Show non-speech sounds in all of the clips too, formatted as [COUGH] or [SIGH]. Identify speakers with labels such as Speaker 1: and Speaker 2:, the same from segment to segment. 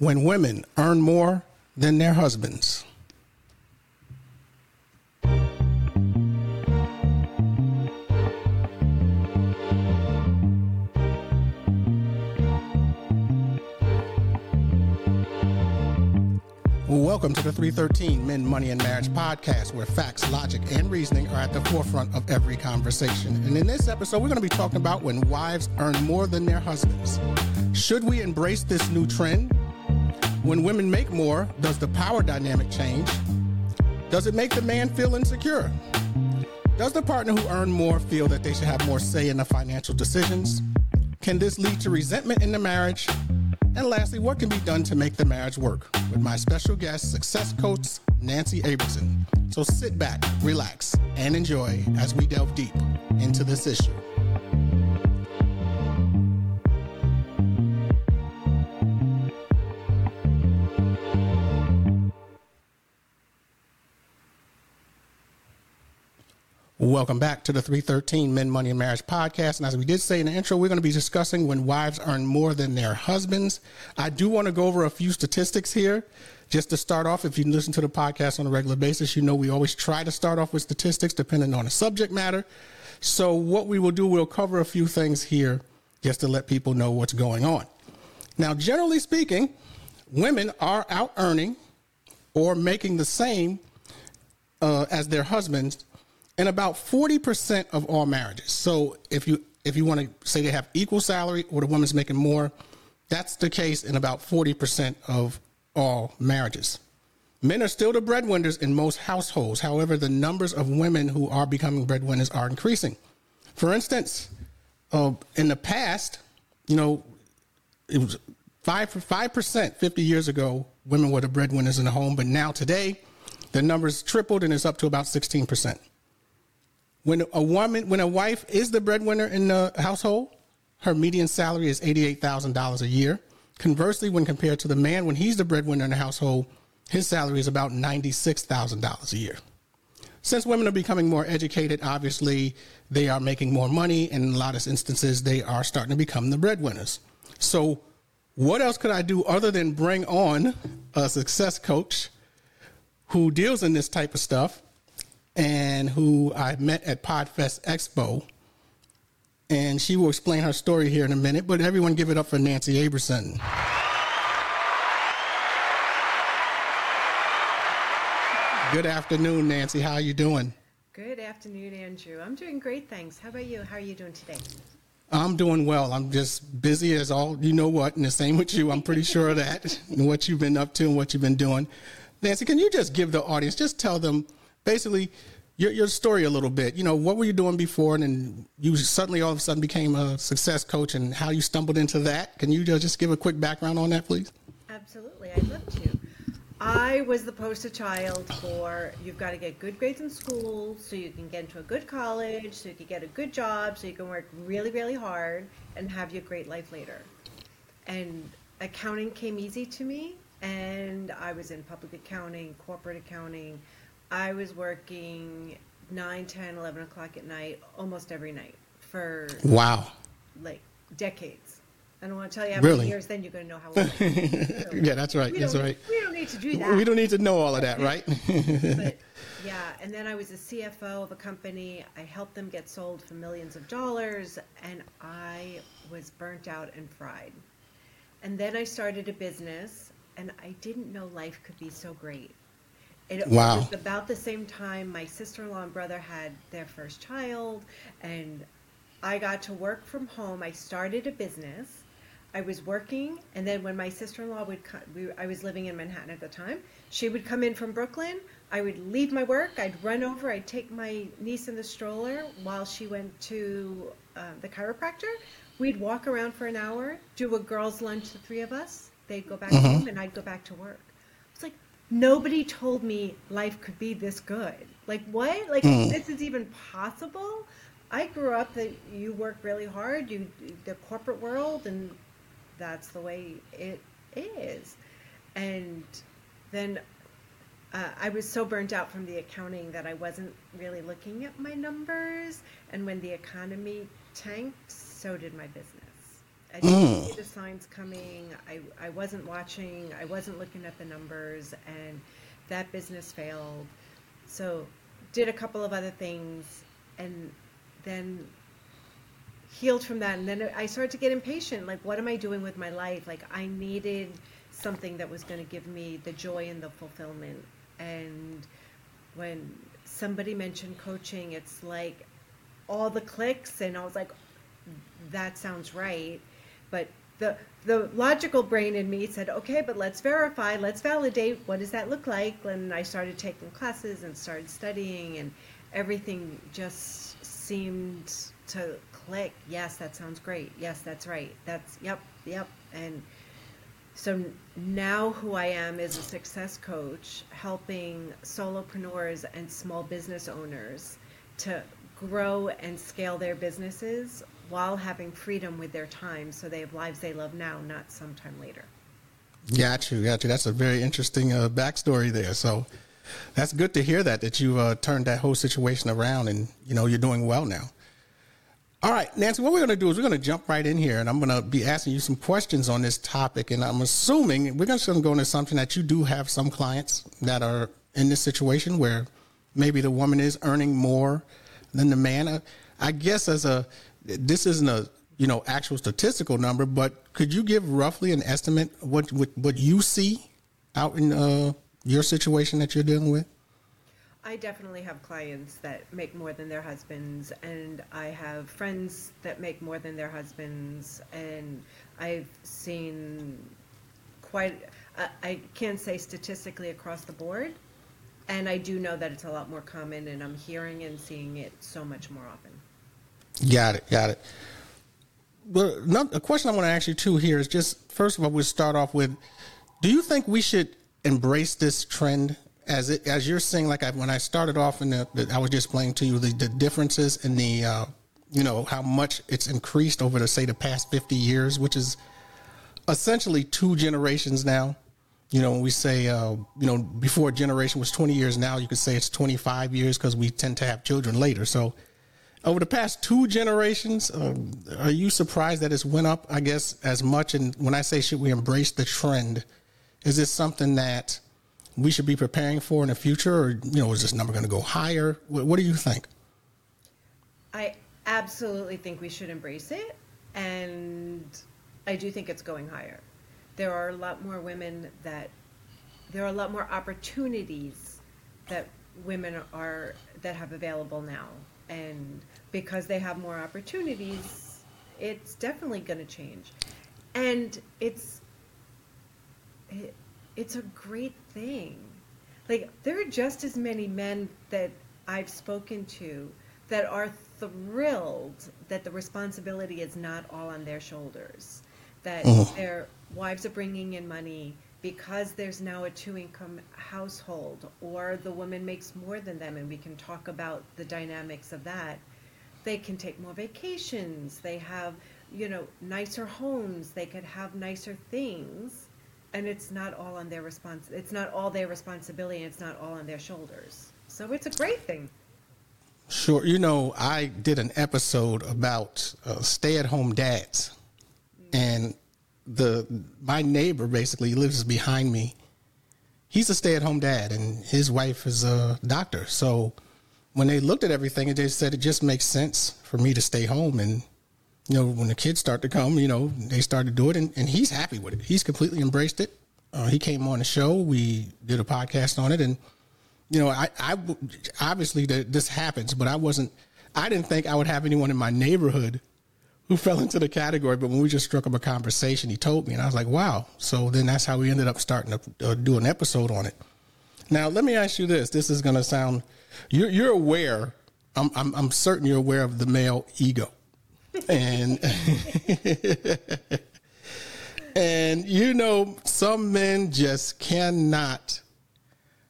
Speaker 1: when women earn more than their husbands. Welcome to the 313 Men, Money, and Marriage podcast, where facts, logic, and reasoning are at the forefront of every conversation. And in this episode, we're going to be talking about when wives earn more than their husbands. Should we embrace this new trend? When women make more, does the power dynamic change? Does it make the man feel insecure? Does the partner who earn more feel that they should have more say in the financial decisions? Can this lead to resentment in the marriage? And lastly, what can be done to make the marriage work? With my special guest, success coach Nancy Abramson. So sit back, relax, and enjoy as we delve deep into this issue. Welcome back to the 313 Men, Money, and Marriage podcast. And as we did say in the intro, we're going to be discussing when wives earn more than their husbands. I do want to go over a few statistics here. Just to start off, if you listen to the podcast on a regular basis, you know we always try to start off with statistics depending on the subject matter. So, what we will do, we'll cover a few things here just to let people know what's going on. Now, generally speaking, women are out earning or making the same uh, as their husbands in about 40% of all marriages. So if you if you want to say they have equal salary or the woman's making more, that's the case in about 40% of all marriages. Men are still the breadwinners in most households. However, the numbers of women who are becoming breadwinners are increasing. For instance, uh, in the past, you know, it was five five percent 50 years ago, women were the breadwinners in the home, but now today, the numbers tripled and it's up to about 16 percent. When a woman, when a wife is the breadwinner in the household, her median salary is $88,000 a year. Conversely, when compared to the man, when he's the breadwinner in the household, his salary is about $96,000 a year. Since women are becoming more educated, obviously they are making more money, and in a lot of instances, they are starting to become the breadwinners. So, what else could I do other than bring on a success coach who deals in this type of stuff and who I met at Podfest Expo. And she will explain her story here in a minute, but everyone give it up for Nancy Abramson. Good afternoon, Nancy. How are you doing?
Speaker 2: Good afternoon, Andrew. I'm doing great, thanks. How about you? How are you doing today?
Speaker 1: I'm doing well. I'm just busy as all you know what, and the same with you. I'm pretty sure of that, and [LAUGHS] what you've been up to and what you've been doing. Nancy, can you just give the audience, just tell them basically your, your story a little bit. You know, what were you doing before, and then you suddenly all of a sudden became a success coach, and how you stumbled into that? Can you just give a quick background on that, please?
Speaker 2: Absolutely, I'd love to. I was the poster child for you've got to get good grades in school so you can get into a good college, so you can get a good job, so you can work really, really hard and have your great life later. And accounting came easy to me, and I was in public accounting, corporate accounting, I was working 9, 10, 11 o'clock at night almost every night for
Speaker 1: wow,
Speaker 2: like decades. I don't want to tell you how
Speaker 1: really?
Speaker 2: many years, then you're going to know how long. [LAUGHS] so
Speaker 1: yeah, that's right. That's right.
Speaker 2: We don't need to do that.
Speaker 1: We don't need to know all of that, right? [LAUGHS]
Speaker 2: but yeah, and then I was a CFO of a company. I helped them get sold for millions of dollars, and I was burnt out and fried. And then I started a business, and I didn't know life could be so great. It
Speaker 1: wow.
Speaker 2: was about the same time my sister in law and brother had their first child, and I got to work from home. I started a business. I was working, and then when my sister in law would come, we, I was living in Manhattan at the time, she would come in from Brooklyn. I would leave my work, I'd run over, I'd take my niece in the stroller while she went to uh, the chiropractor. We'd walk around for an hour, do a girls' lunch, the three of us. They'd go back mm-hmm. home, and I'd go back to work nobody told me life could be this good. Like what? Like mm. this is even possible? I grew up that you work really hard, you the corporate world, and that's the way it is. And then uh, I was so burnt out from the accounting that I wasn't really looking at my numbers. And when the economy tanked, so did my business. I didn't see mm. the signs coming. I, I wasn't watching. I wasn't looking at the numbers, and that business failed. So, did a couple of other things, and then healed from that. And then I started to get impatient. Like, what am I doing with my life? Like, I needed something that was going to give me the joy and the fulfillment. And when somebody mentioned coaching, it's like all the clicks, and I was like, that sounds right. But the the logical brain in me said, okay, but let's verify, let's validate. What does that look like? And I started taking classes and started studying, and everything just seemed to click. Yes, that sounds great. Yes, that's right. That's yep, yep. And so now who I am is a success coach helping solopreneurs and small business owners to grow and scale their businesses while having freedom with their time so they have lives they love now, not sometime later.
Speaker 1: Got you, got you. That's a very interesting uh, backstory there. So that's good to hear that, that you uh, turned that whole situation around and, you know, you're doing well now. All right, Nancy, what we're going to do is we're going to jump right in here and I'm going to be asking you some questions on this topic. And I'm assuming we're going to go into something that you do have some clients that are in this situation where maybe the woman is earning more than the man. I guess as a, this isn't a, you know, actual statistical number, but could you give roughly an estimate what, what, what you see out in uh, your situation that you're dealing with?
Speaker 2: I definitely have clients that make more than their husbands, and I have friends that make more than their husbands, and I've seen quite, I can't say statistically across the board, and I do know that it's a lot more common, and I'm hearing and seeing it so much more often.
Speaker 1: Got it, got it. Well, a question I want to ask you too here is just first of all, we'll start off with: Do you think we should embrace this trend as it as you're saying, like I, when I started off in the, I was just explaining to you the, the differences in the uh, you know how much it's increased over the say the past 50 years, which is essentially two generations now. You know, when we say uh, you know before a generation was 20 years, now you could say it's 25 years because we tend to have children later. So over the past two generations, um, are you surprised that it's went up? I guess as much. And when I say should we embrace the trend, is this something that we should be preparing for in the future, or you know, is this number going to go higher? What, what do you think?
Speaker 2: I absolutely think we should embrace it, and I do think it's going higher. There are a lot more women that there are a lot more opportunities that women are that have available now, and because they have more opportunities, it's definitely going to change, and it's. It, it's a great thing. Like there are just as many men that I've spoken to that are thrilled that the responsibility is not all on their shoulders. That their wives are bringing in money because there's now a two income household or the woman makes more than them and we can talk about the dynamics of that. They can take more vacations. They have, you know, nicer homes. They could have nicer things and it's not all on their response it's not all their responsibility and it's not all on their shoulders so it's a great thing
Speaker 1: sure you know i did an episode about uh, stay-at-home dads mm-hmm. and the my neighbor basically lives behind me he's a stay-at-home dad and his wife is a doctor so when they looked at everything and they said it just makes sense for me to stay home and you know, when the kids start to come, you know, they start to do it, and, and he's happy with it. He's completely embraced it. Uh, he came on the show. We did a podcast on it, and you know, I, I obviously that this happens, but I wasn't. I didn't think I would have anyone in my neighborhood who fell into the category. But when we just struck up a conversation, he told me, and I was like, "Wow!" So then that's how we ended up starting to uh, do an episode on it. Now, let me ask you this: This is going to sound you're, you're aware. I'm, I'm, I'm certain you're aware of the male ego and [LAUGHS] and you know some men just cannot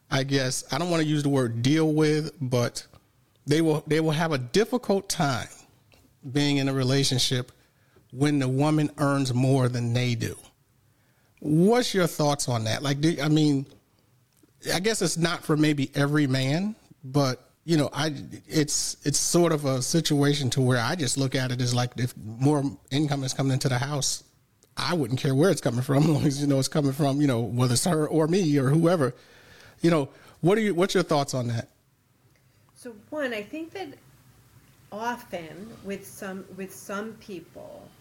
Speaker 1: i guess i don't want to use the word deal with but they will they will have a difficult time being in a relationship when the woman earns more than they do what's your thoughts on that like do, i mean i guess it's not for maybe every man but you know, I it's it's sort of a situation to where I just look at it as like if more income is coming into the house, I wouldn't care where it's coming from, [LAUGHS] as long as you know it's coming from, you know, whether it's her or me or whoever. You know, what are you? What's your thoughts on that?
Speaker 2: So one, I think that often with some with some people,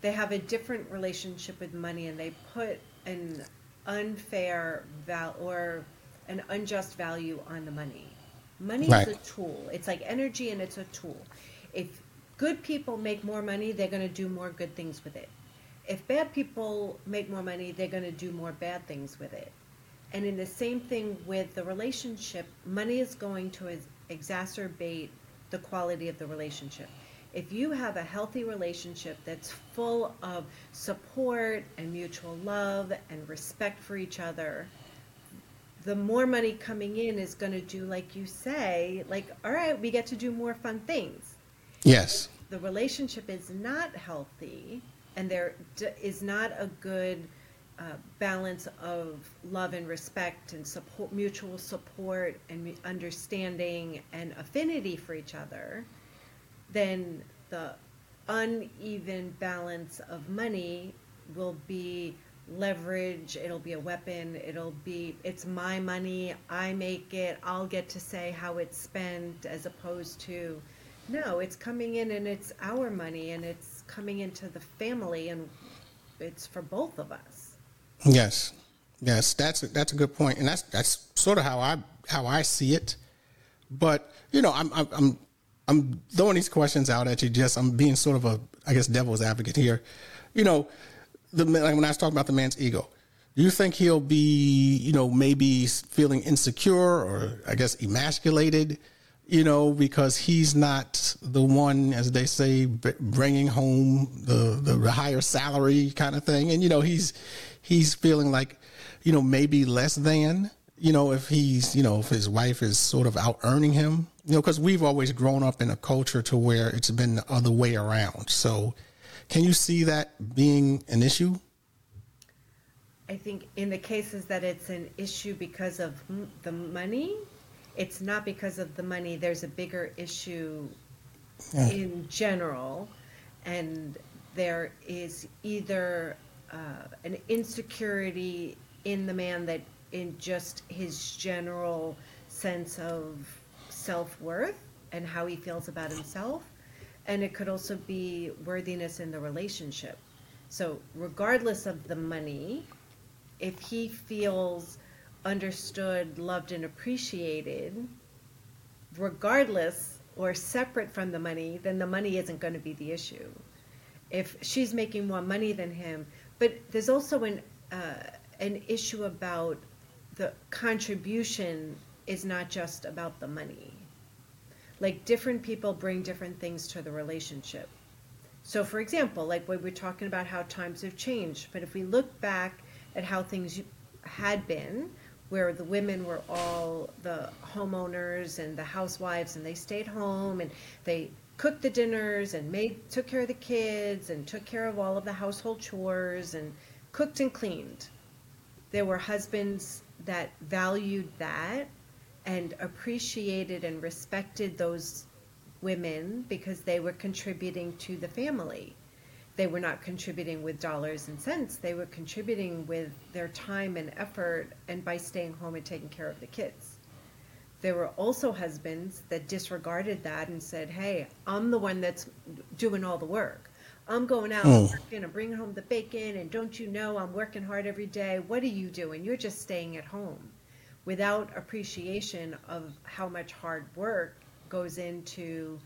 Speaker 2: they have a different relationship with money, and they put an unfair val or an unjust value on the money. Money
Speaker 1: Right.
Speaker 2: is a tool. It's like energy, and it's a tool. If good people make more money, they're going to do more good things with it. If bad people make more money, they're going to do more bad things with it. And in the same thing with the relationship, money is going to exacerbate the quality of the relationship. If you have a healthy relationship that's full of support and mutual love and respect for each other, the more money coming in is going to do, like you say, like, all right, we get to do more fun things
Speaker 1: Yes.
Speaker 2: the relationship is not healthy and there d- is not a good uh, balance of love and respect and support, mutual support and understanding and affinity for each other, then the uneven balance of money will be leverage it'll be a weapon it'll be it's my money i make it i'll get to say how it's spent as opposed to no it's coming in and it's our money and it's coming into the family and it's for both of us
Speaker 1: Yes, yes, that's a, that's a good point, and that's that's sort of how I how I see it. But you know, I'm I'm I'm, throwing these questions out at you. Just I'm being sort of a I guess devil's advocate here. You know, the like when I was talking about the man's ego, do you think he'll be you know maybe feeling insecure or I guess emasculated? You know, because he's not the one, as they say, bringing home the, the higher salary kind of thing, and you know he's he's feeling like, you know, maybe less than, you know, if he's, you know, if his wife is sort of out earning him, you know, because we've always grown up in a culture to where it's been the other way around. So, can you see that being an issue?
Speaker 2: i think in the cases that it's an issue because of the money it's not because of the money there's a bigger issue
Speaker 1: Yeah.
Speaker 2: in general, and there is either uh, an insecurity in the man that in just his general sense of self worth and how he feels about himself, and it could also be worthiness in the relationship. So, regardless of the money, if he feels understood, loved, and appreciated, regardless or separate from the money, then the money isn't going to be the issue. If she's making more money than him, but there's also an uh, an issue about the contribution is not just about the money. Like different people bring different things to the relationship. So, for example, like we're talking about how times have changed, but if we look back at how things had been, where the women were all the homeowners and the housewives, and they stayed home and they cooked the dinners and made took care of the kids and took care of all of the household chores and cooked and cleaned. There were husbands that valued that and appreciated and respected those women because they were contributing to the family. They were not contributing with dollars and cents, they were contributing with their time and effort and by staying home and taking care of the kids. There were also husbands that disregarded that and said, Hey, I'm the one that's doing all the work. I'm going out hmm. and working and bringing home the bacon, and don't you know I'm working hard every day? What are you doing? You're just staying at home without appreciation of how much hard work goes into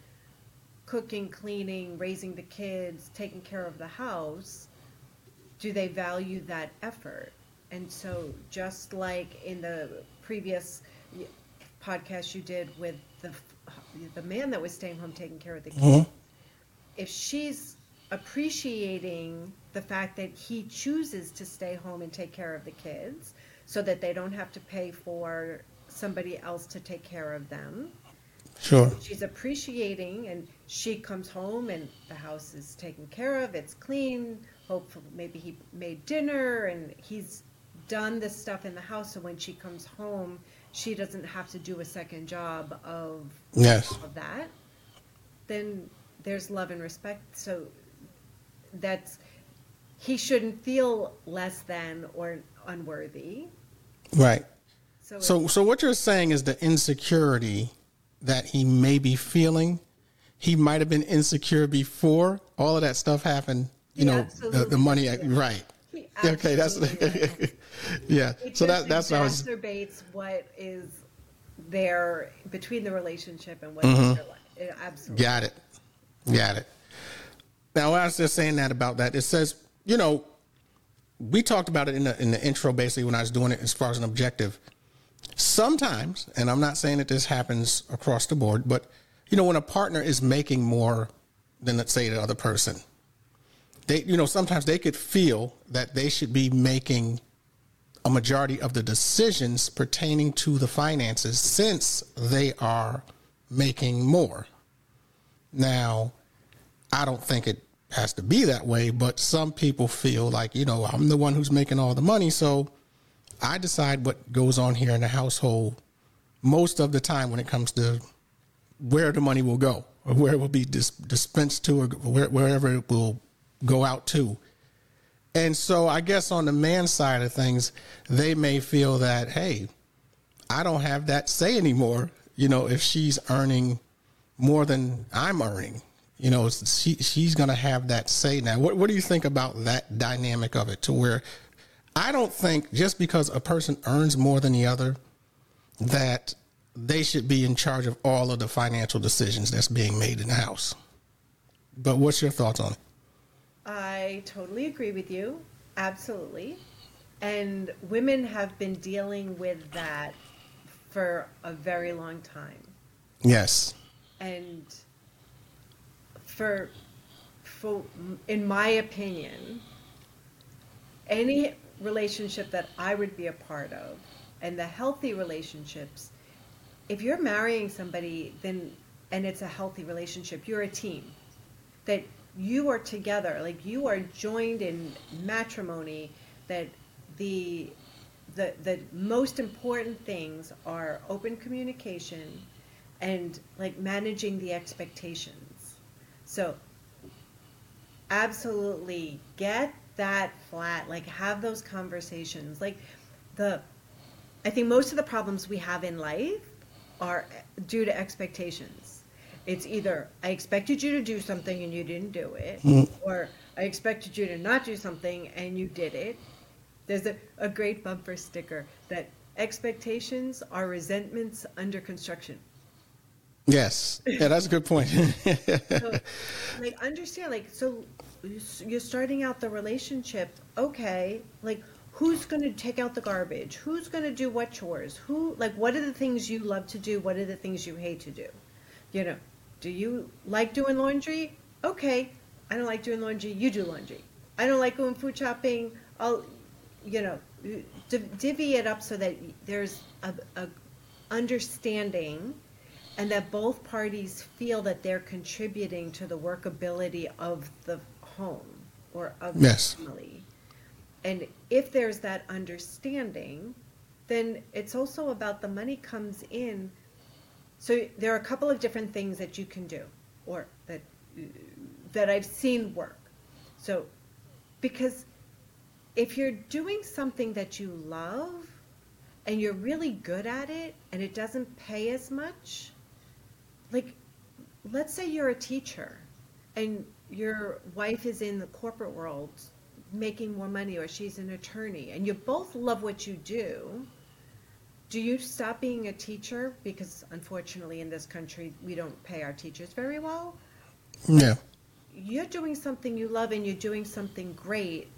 Speaker 2: cooking, cleaning, raising the kids, taking care of the house, do they value that effort? And so, just like in the previous podcast you did with the the man that was staying home taking care of the kids, mm-hmm. if she's appreciating the fact that he chooses to stay home and take care of the kids so that they don't have to pay for somebody else to take care of them.
Speaker 1: Sure.
Speaker 2: she's appreciating and she comes home and the house is taken care of it's clean hopefully maybe he made dinner and he's done the stuff in the house. So when she comes home she doesn't have to do a second job of
Speaker 1: Yes.
Speaker 2: of that, then there's love and respect. So that's he shouldn't feel less than or unworthy.
Speaker 1: Right.
Speaker 2: So,
Speaker 1: So, so what you're saying is the insecurity that he may be feeling. He might have been insecure before all of that stuff happened. You
Speaker 2: He
Speaker 1: know, the, the money. Right. Okay, that's [LAUGHS] yeah.
Speaker 2: it
Speaker 1: So that that's what I was.
Speaker 2: exacerbates what is there between the relationship and what
Speaker 1: Mm-hmm.
Speaker 2: life. It absolutely.
Speaker 1: Got it. Got it. Now, I was just saying that about that, it says, you know, we talked about it in the in the intro, basically when I was doing it as far as an objective. Sometimes, and I'm not saying that this happens across the board, but you know, when a partner is making more than let's say the other person, they you know sometimes they could feel that they should be making a majority of the decisions pertaining to the finances since they are making more. Now, I don't think it has to be that way, but some people feel like, you know, I'm the one who's making all the money, so I decide what goes on here in the household most of the time when it comes to where the money will go or where it will be dis- dispensed to or where, wherever it will go out to. And so I guess on the man side of things, they may feel that, hey, I don't have that say anymore. You know, if she's earning more than I'm earning, you know, she she's gonna have that say now. What what do you think about that dynamic of it? To where I don't think just because a person earns more than the other, that they should be in charge of all of the financial decisions that's being made in the house. But what's your thoughts on it?
Speaker 2: I totally agree with you. Absolutely. And women have been dealing with that for a very long time.
Speaker 1: Yes.
Speaker 2: And for for in my opinion, any relationship that I would be a part of and the healthy relationships, if you're marrying somebody then and it's a healthy relationship, you're a team. That you are together, like you are joined in matrimony, that the the the most important things are open communication and like managing the expectations. So absolutely get that flat, like have those conversations. Like the I think most of the problems we have in life are due to expectations. It's either I expected you to do something and you didn't do it, hmm. or I expected you to not do something and you did it. There's a, a great bumper sticker that expectations are resentments under construction.
Speaker 1: Yes. Yeah, that's a good point. [LAUGHS]
Speaker 2: So, [LAUGHS] like, understand, like, so you're starting out the relationship, okay, like, who's going to take out the garbage? Who's going to do what chores? Who, like, what are the things you love to do? What are the things you hate to do? You know, do you like doing laundry? Okay, I don't like doing laundry. You do laundry. I don't like going food shopping. I'll, you know, div- divvy it up so that there's a, a understanding and that both parties feel that they're contributing to the workability of the home or of
Speaker 1: Yes.
Speaker 2: the family. And if there's that understanding, then it's also about the money comes in. So there are a couple of different things that you can do, or that that I've seen work. So because if you're doing something that you love and you're really good at it and it doesn't pay as much, like let's say you're a teacher and your wife is in the corporate world making more money or she's an attorney and you both love what you do do you stop being a teacher? Because unfortunately in this country we don't pay our teachers very well.
Speaker 1: No.
Speaker 2: you're doing something you love and you're doing something great.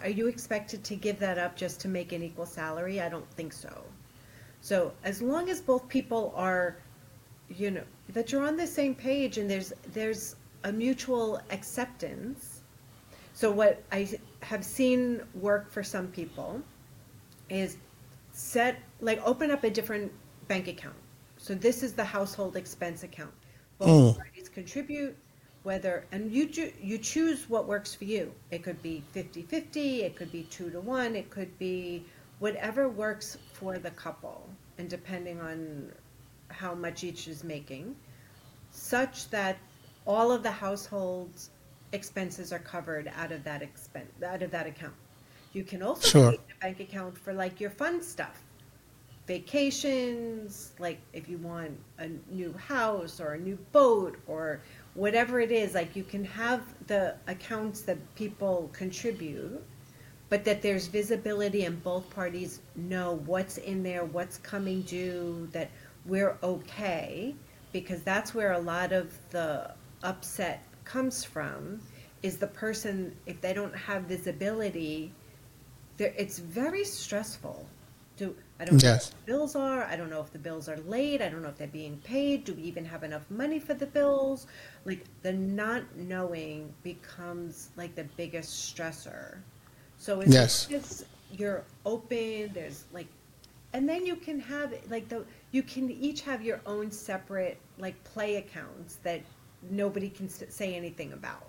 Speaker 2: Are you expected to give that up just to make an equal salary? I don't think so. So as long as both people are you know that you're on the same page and there's there's a mutual acceptance. So what i have seen work for some people is set like open up a different bank account. So this is the household expense account. Both hmm. parties contribute whether and you ju- you choose what works for you. It could be 50-50 it could be 2 to 1 it could be whatever works for the couple and depending on how much each is making, such that all of the household's expenses are covered out of that expense out of that account. You can also
Speaker 1: Sure.
Speaker 2: create a bank account for like your fun stuff. Vacations, like if you want a new house or a new boat or whatever it is, like you can have the accounts that people contribute, but that there's visibility and both parties know what's in there, what's coming due, that we're okay, because that's where a lot of the upset comes from, is the person, if they don't have visibility, there, it's very stressful. Do, I don't know
Speaker 1: Yes.
Speaker 2: what the bills are, I don't know if the bills are late, I don't know if they're being paid, do we even have enough money for the bills? Like, the not knowing becomes like the biggest stressor. So it's
Speaker 1: Yes.
Speaker 2: as you're open, there's like, and then you can have like the you can each have your own separate like play accounts that nobody can say anything about,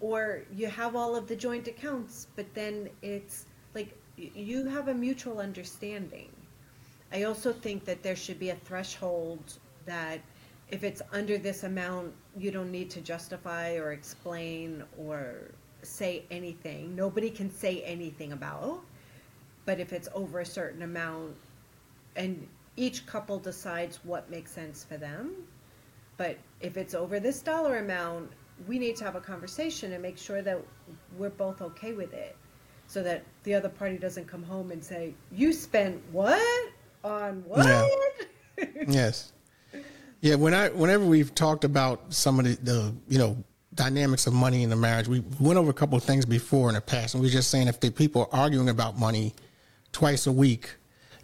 Speaker 2: or you have all of the joint accounts, but then it's like you have a mutual understanding. I also think that there should be a threshold that if it's under this amount, you don't need to justify or explain or say anything. Nobody can say anything about. But if it's over a certain amount, and each couple decides what makes sense for them. But if it's over this dollar amount, we need to have a conversation and make sure that we're both okay with it. So that the other party doesn't come home and say, You spent what? On what? [LAUGHS]
Speaker 1: Yes. Yeah, when I whenever we've talked about some of the, the you know dynamics of money in the marriage, we went over a couple of things before in the past, and we are just saying if the people are arguing about money twice a week,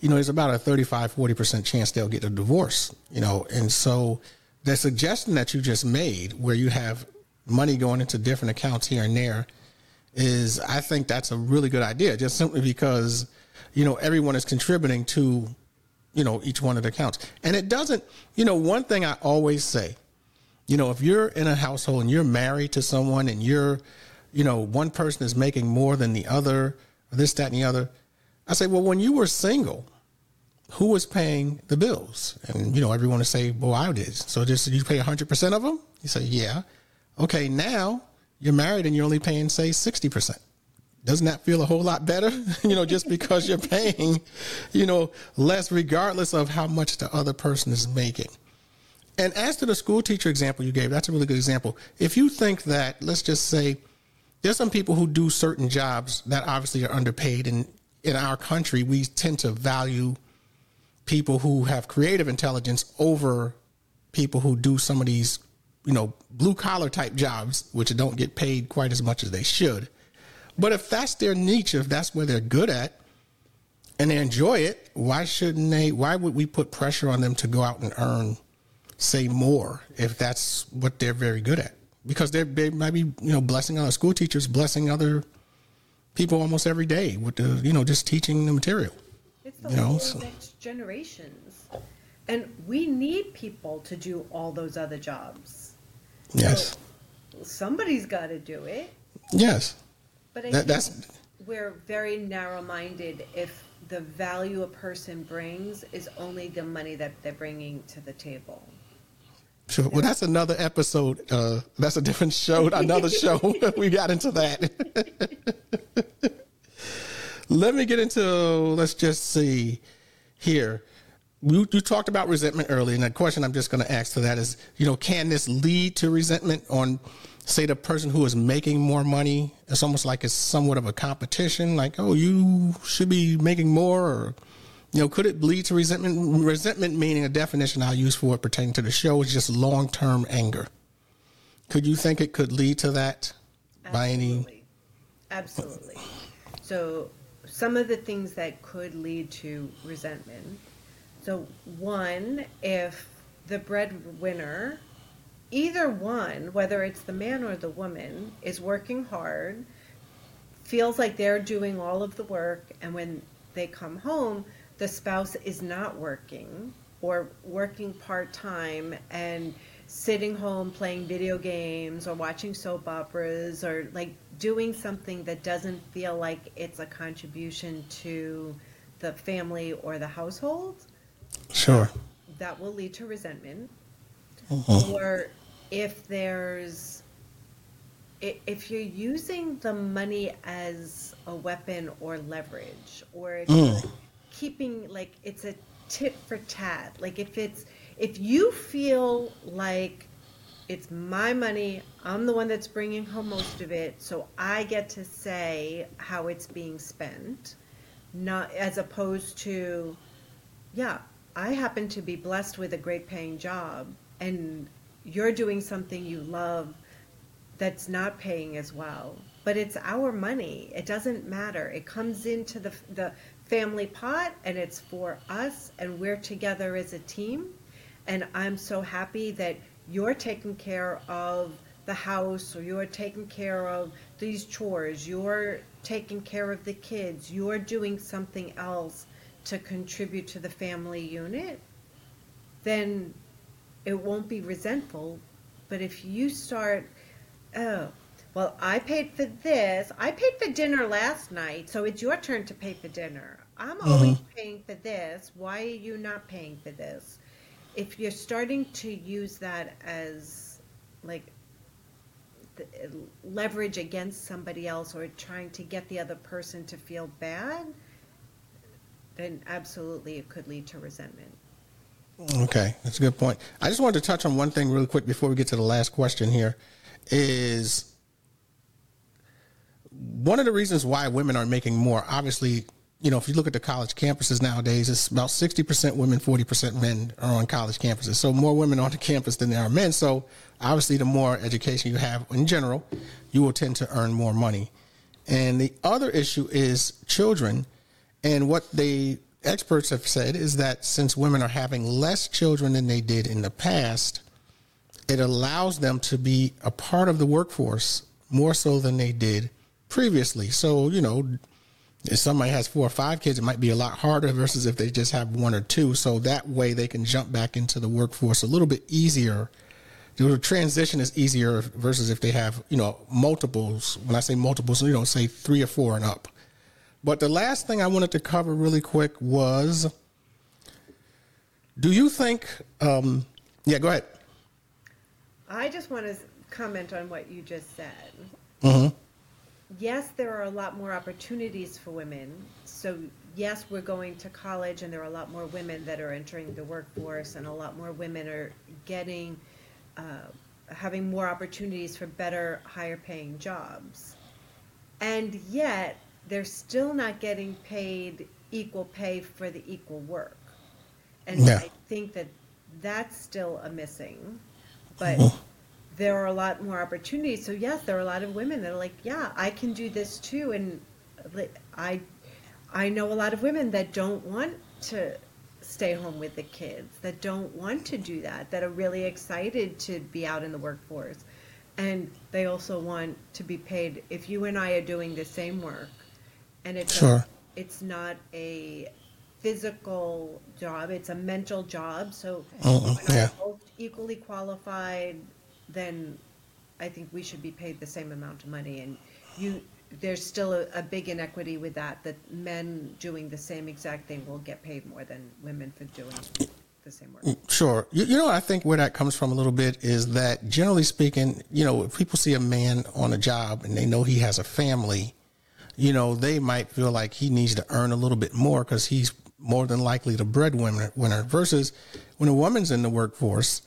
Speaker 1: you know, there's about a 35, 40 percent chance they'll get a divorce. You know, and so the suggestion that you just made, where you have money going into different accounts here and there, is I think that's a really good idea. Just simply because you know everyone is contributing to you know each one of the accounts. And it doesn't you know one thing i always say you know if you're in a household and you're married to someone and you're you know one person is making more than the other this that and the other i say well when you were single who was paying the bills? And you know everyone would say well i did. So just you pay 100% of them? You say yeah. Okay now you're married and you're only paying say 60% doesn't that feel a whole lot better? [LAUGHS] you know, just because you're paying, you know, less regardless of how much the other person is making. And as to the school teacher example you gave, that's a really good example. If you think that, let's just say, there's some people who do certain jobs that obviously are underpaid, and in our country, we tend to value people who have creative intelligence over people who do some of these, you know, blue collar type jobs, which don't get paid quite as much as they should. But if that's their niche, if that's where they're good at and they enjoy it, why shouldn't they? Why would we put pressure on them to go out and earn, say, more if that's what they're very good at? Because they're, they might be, you know, blessing other school teachers, blessing other people almost every day with the, you know, just teaching the material.
Speaker 2: It's the
Speaker 1: You know, so-
Speaker 2: next generations. And we need people to do all those other jobs.
Speaker 1: Yes.
Speaker 2: Somebody's got to do it.
Speaker 1: Yes.
Speaker 2: But I
Speaker 1: That-
Speaker 2: think
Speaker 1: that's-
Speaker 2: we're very narrow-minded if the value a person brings is only the money that they're bringing to the table.
Speaker 1: Sure. Well, that's another episode. Uh, that's a different show. [LAUGHS] Another show. we got into that. [LAUGHS] Let me get into. Let's just see here. You, you talked about resentment earlier, and the question I'm just going to ask to that is, you know, can this lead to resentment on, say, the person who is making more money? It's almost like it's somewhat of a competition. Like, oh, you should be making more, or you know, could it lead to resentment? Resentment meaning a definition I'll use for it pertaining to the show is just long term anger. Could you think it could lead to that by any?
Speaker 2: Absolutely. Absolutely. So, some of the things that could lead to resentment. So, one, if the breadwinner, either one, whether it's the man or the woman, is working hard, feels like they're doing all of the work, and when they come home, the spouse is not working or working part time and sitting home playing video games or watching soap operas or like doing something that doesn't feel like it's a contribution to the family or the household,
Speaker 1: Sure.
Speaker 2: that will lead to resentment.
Speaker 1: Mhm.
Speaker 2: Or if there's, if you're using the money as a weapon or leverage, or if
Speaker 1: Mm.
Speaker 2: you're keeping like it's a tit for tat, like if it's, if you feel like it's my money, I'm the one that's bringing home most of it, so I get to say how it's being spent, not as opposed to, yeah, I happen to be blessed with a great paying job and you're doing something you love that's not paying as well. But it's our money. It doesn't matter. It comes into the the family pot and it's for us and we're together as a team. And I'm so happy that you're taking care of the house or you're taking care of these chores, you're taking care of the kids, you're doing something else to contribute to the family unit, then it won't be resentful. But if you start, oh, well, I paid for this. I paid for dinner last night, so it's your turn to pay for dinner. I'm mm-hmm. always paying for this. Why are you not paying for this? If you're starting to use that as like the, uh, leverage against somebody else or trying to get the other person to feel bad, then absolutely it could lead to resentment.
Speaker 1: Okay, that's a good point. I just wanted to touch on one thing really quick before we get to the last question here. Is one of the reasons why women are making more, obviously, you know, if you look at the college campuses nowadays, it's about 60% women, 40% men are on college campuses. So more women on the campus than there are men. So obviously, the more education you have in general, you will tend to earn more money. And the other issue is children. And what the experts have said is that since women are having less children than they did in the past, it allows them to be a part of the workforce more so than they did previously. So, you know, if somebody has four or five kids, it might be a lot harder versus if they just have one or two. So that way they can jump back into the workforce a little bit easier. The transition is easier versus if they have, you know, multiples. When I say multiples, you know, say three or four and up. But the last thing I wanted to cover really quick was do you think, um, yeah, go ahead.
Speaker 2: I just want to comment on what you just said.
Speaker 1: hmm
Speaker 2: Yes, there are a lot more opportunities for women. So, yes, we're going to college, and there are a lot more women that are entering the workforce, and a lot more women are getting, uh, having more opportunities for better, higher paying jobs. And yet, they're still not getting paid equal pay for the equal work. And
Speaker 1: Yeah.
Speaker 2: I think that that's still a missing. But
Speaker 1: Mhm.
Speaker 2: there are a lot more opportunities. So yes, there are a lot of women that are like, yeah, I can do this too. And I, I know a lot of women that don't want to stay home with the kids, that don't want to do that, that are really excited to be out in the workforce. And they also want to be paid. If you and I are doing the same work, and it's
Speaker 1: Sure.
Speaker 2: a, it's not a physical job; it's a mental job. So
Speaker 1: Mhm,
Speaker 2: when
Speaker 1: yeah.
Speaker 2: both equally qualified, then I think we should be paid the same amount of money. And you, there's still a, a big inequity with that. That men doing the same exact thing will get paid more than women for doing the same work.
Speaker 1: Sure. You, you know, I think where that comes from a little bit is that generally speaking, you know, if people see a man on a job and they know he has a family, you know, they might feel like he needs to earn a little bit more because he's more than likely the breadwinner winner versus when a woman's in the workforce,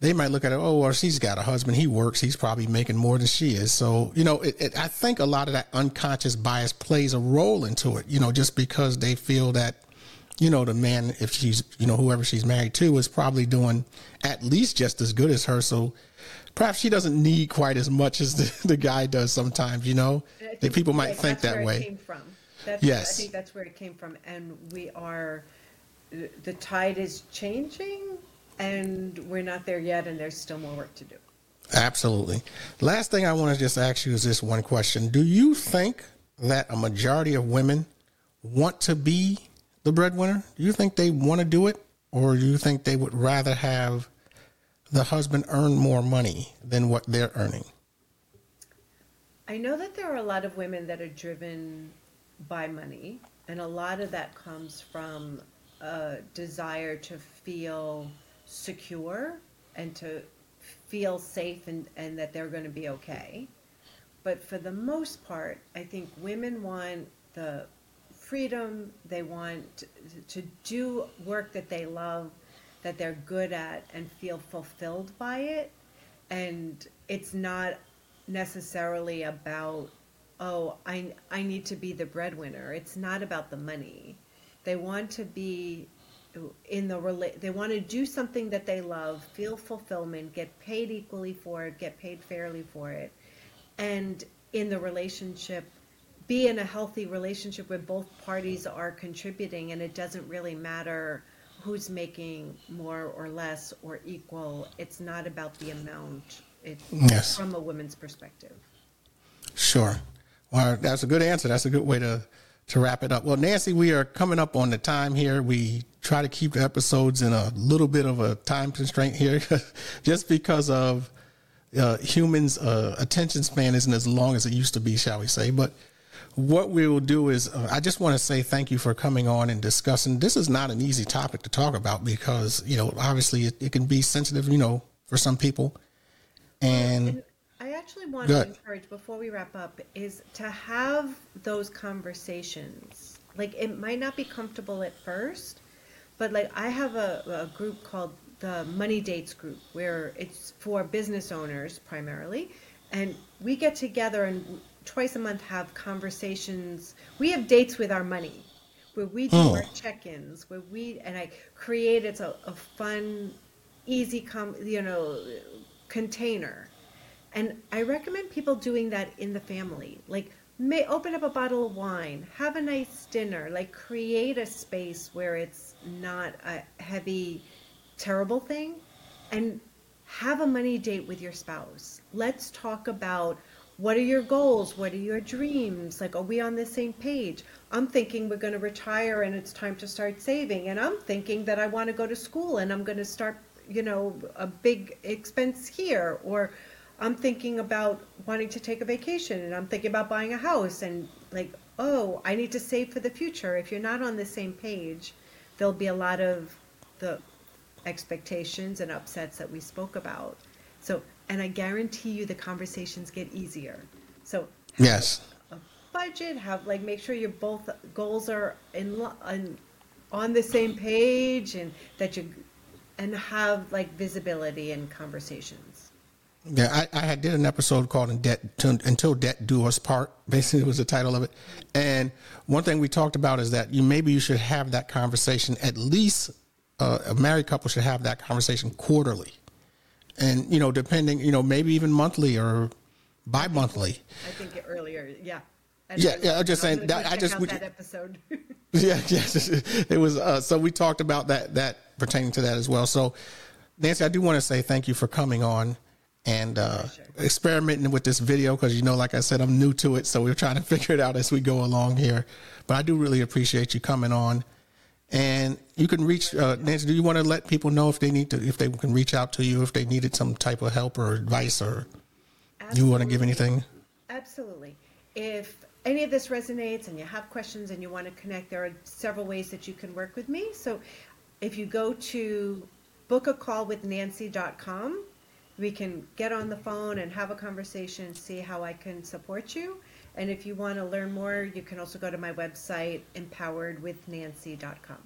Speaker 1: they might look at it, oh, well, she's got a husband, he works, he's probably making more than she is. So, you know, it, it, I think a lot of that unconscious bias plays a role into it, you know, just because they feel that, you know, the man, if she's, you know, whoever she's married to is probably doing at least just as good as her. So perhaps she doesn't need quite as much as the, [LAUGHS] the guy does sometimes, you know, that people might
Speaker 2: right,
Speaker 1: think
Speaker 2: that's
Speaker 1: that way.
Speaker 2: came from. That's,
Speaker 1: Yes.
Speaker 2: I think that's where it came from, and we are. The tide is changing, and we're not there yet, and there's still more work to do.
Speaker 1: Absolutely. Last thing I want to just ask you is this one question. Do you think that a majority of women want to be the breadwinner? Do you think they want to do it? Or do you think they would rather have the husband earn more money than what they're earning?
Speaker 2: I know that there are a lot of women that are driven by money, and a lot of that comes from a desire to feel secure and to feel safe and, and that they're going to be okay. But for the most part, I think women want the freedom, they want to do work that they love, that they're good at, and feel fulfilled by it. And it's not necessarily about, oh, I, I need to be the breadwinner. It's not about the money. They want to be in the rela- they want to do something that they love, feel fulfillment, get paid equally for it, get paid fairly for it, and in the relationship, be in a healthy relationship where both parties are contributing, and it doesn't really matter who's making more or less or equal. It's not about the amount. It's
Speaker 1: Yes.
Speaker 2: from a woman's perspective.
Speaker 1: Sure. Well, that's a good answer. That's a good way to to wrap it up. Well, Nancy, we are coming up on the time here. We try to keep the episodes in a little bit of a time constraint here, [LAUGHS] just because of uh, humans' uh, attention span isn't as long as it used to be, shall we say? But what we will do is, uh, I just want to say thank you for coming on and discussing. This is not an easy topic to talk about because you know, obviously, it, it can be sensitive, you know, for some people. And
Speaker 2: I actually want to encourage before we wrap up is to have those conversations. Like it might not be comfortable at first, but like I have a, a group called the Money Dates group where it's for business owners primarily, and we get together and twice a month have conversations. We have dates with our money where we do
Speaker 1: Oh.
Speaker 2: our check-ins where we and I create it's a, a fun easy com you know container and I recommend people doing that in the family. Like, may open up a bottle of wine, have a nice dinner, like create a space where it's not a heavy, terrible thing, and have a money date with your spouse. Let's talk about what are your goals? What are your dreams? Like, are we on the same page? I'm thinking we're going to retire and it's time to start saving. And I'm thinking that I want to go to school and I'm going to start, you know, a big expense here. Or I'm thinking about wanting to take a vacation and I'm thinking about buying a house and like, oh, I need to save for the future. If you're not on the same page, there'll be a lot of the expectations and upsets that we spoke about. So, and I guarantee you the conversations get easier. So,
Speaker 1: yes,
Speaker 2: a budget, have like make sure your both goals are in, in on the same page and that you and have like visibility and conversations.
Speaker 1: Yeah, I, I did an episode called "In Debt Until Debt Do Us Part." [LAUGHS] Basically, was the title of it. And one thing we talked about is that you maybe you should have that conversation at least. Uh, a married couple should have that conversation quarterly, and you know, depending, you know, maybe even monthly or bi-monthly.
Speaker 2: I think it earlier, yeah. And
Speaker 1: Yeah, yeah, I'm just saying that- I just would-
Speaker 2: that episode. [LAUGHS]
Speaker 1: Yeah, yes, [LAUGHS] it was. Uh, so we talked about that that pertaining to that as well. So, Nancy, I do want to say thank you for coming on and uh, experimenting with this video because you know, like I said, I'm new to it, so we're trying to [LAUGHS] figure it out as we go along here. But I do really appreciate you coming on. And you can reach uh, Nancy. Do you want to let people know if they need to, if they can reach out to you, if they needed some type of help or advice, or you want to give anything?
Speaker 2: Absolutely. If any of this resonates and you have questions and you want to connect, there are several ways that you can work with me. So if you go to bookacallwithnancy.com, we can get on the phone and have a conversation see how I can support you. And if you want to learn more, you can also go to my website, empoweredwithnancy.com.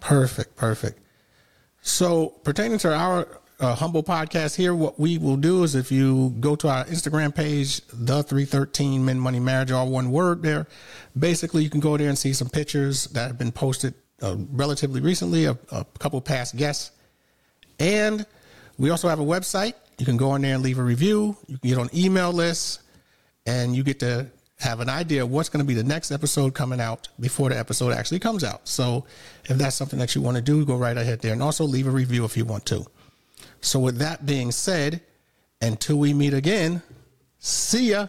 Speaker 1: Perfect, perfect. So, pertaining to our uh, humble podcast here, what we will do is if you go to our Instagram page, the 313 Men Money Marriage, all one word there, basically you can go there and see some pictures that have been posted uh, relatively recently, a, a couple past guests. And we also have a website. You can go on there and leave a review. You can get on email lists and you get to have an idea of what's going to be the next episode coming out before the episode actually comes out. So if that's something that you want to do, go right ahead there and also leave a review if you want to. So with that being said, until we meet again, see ya.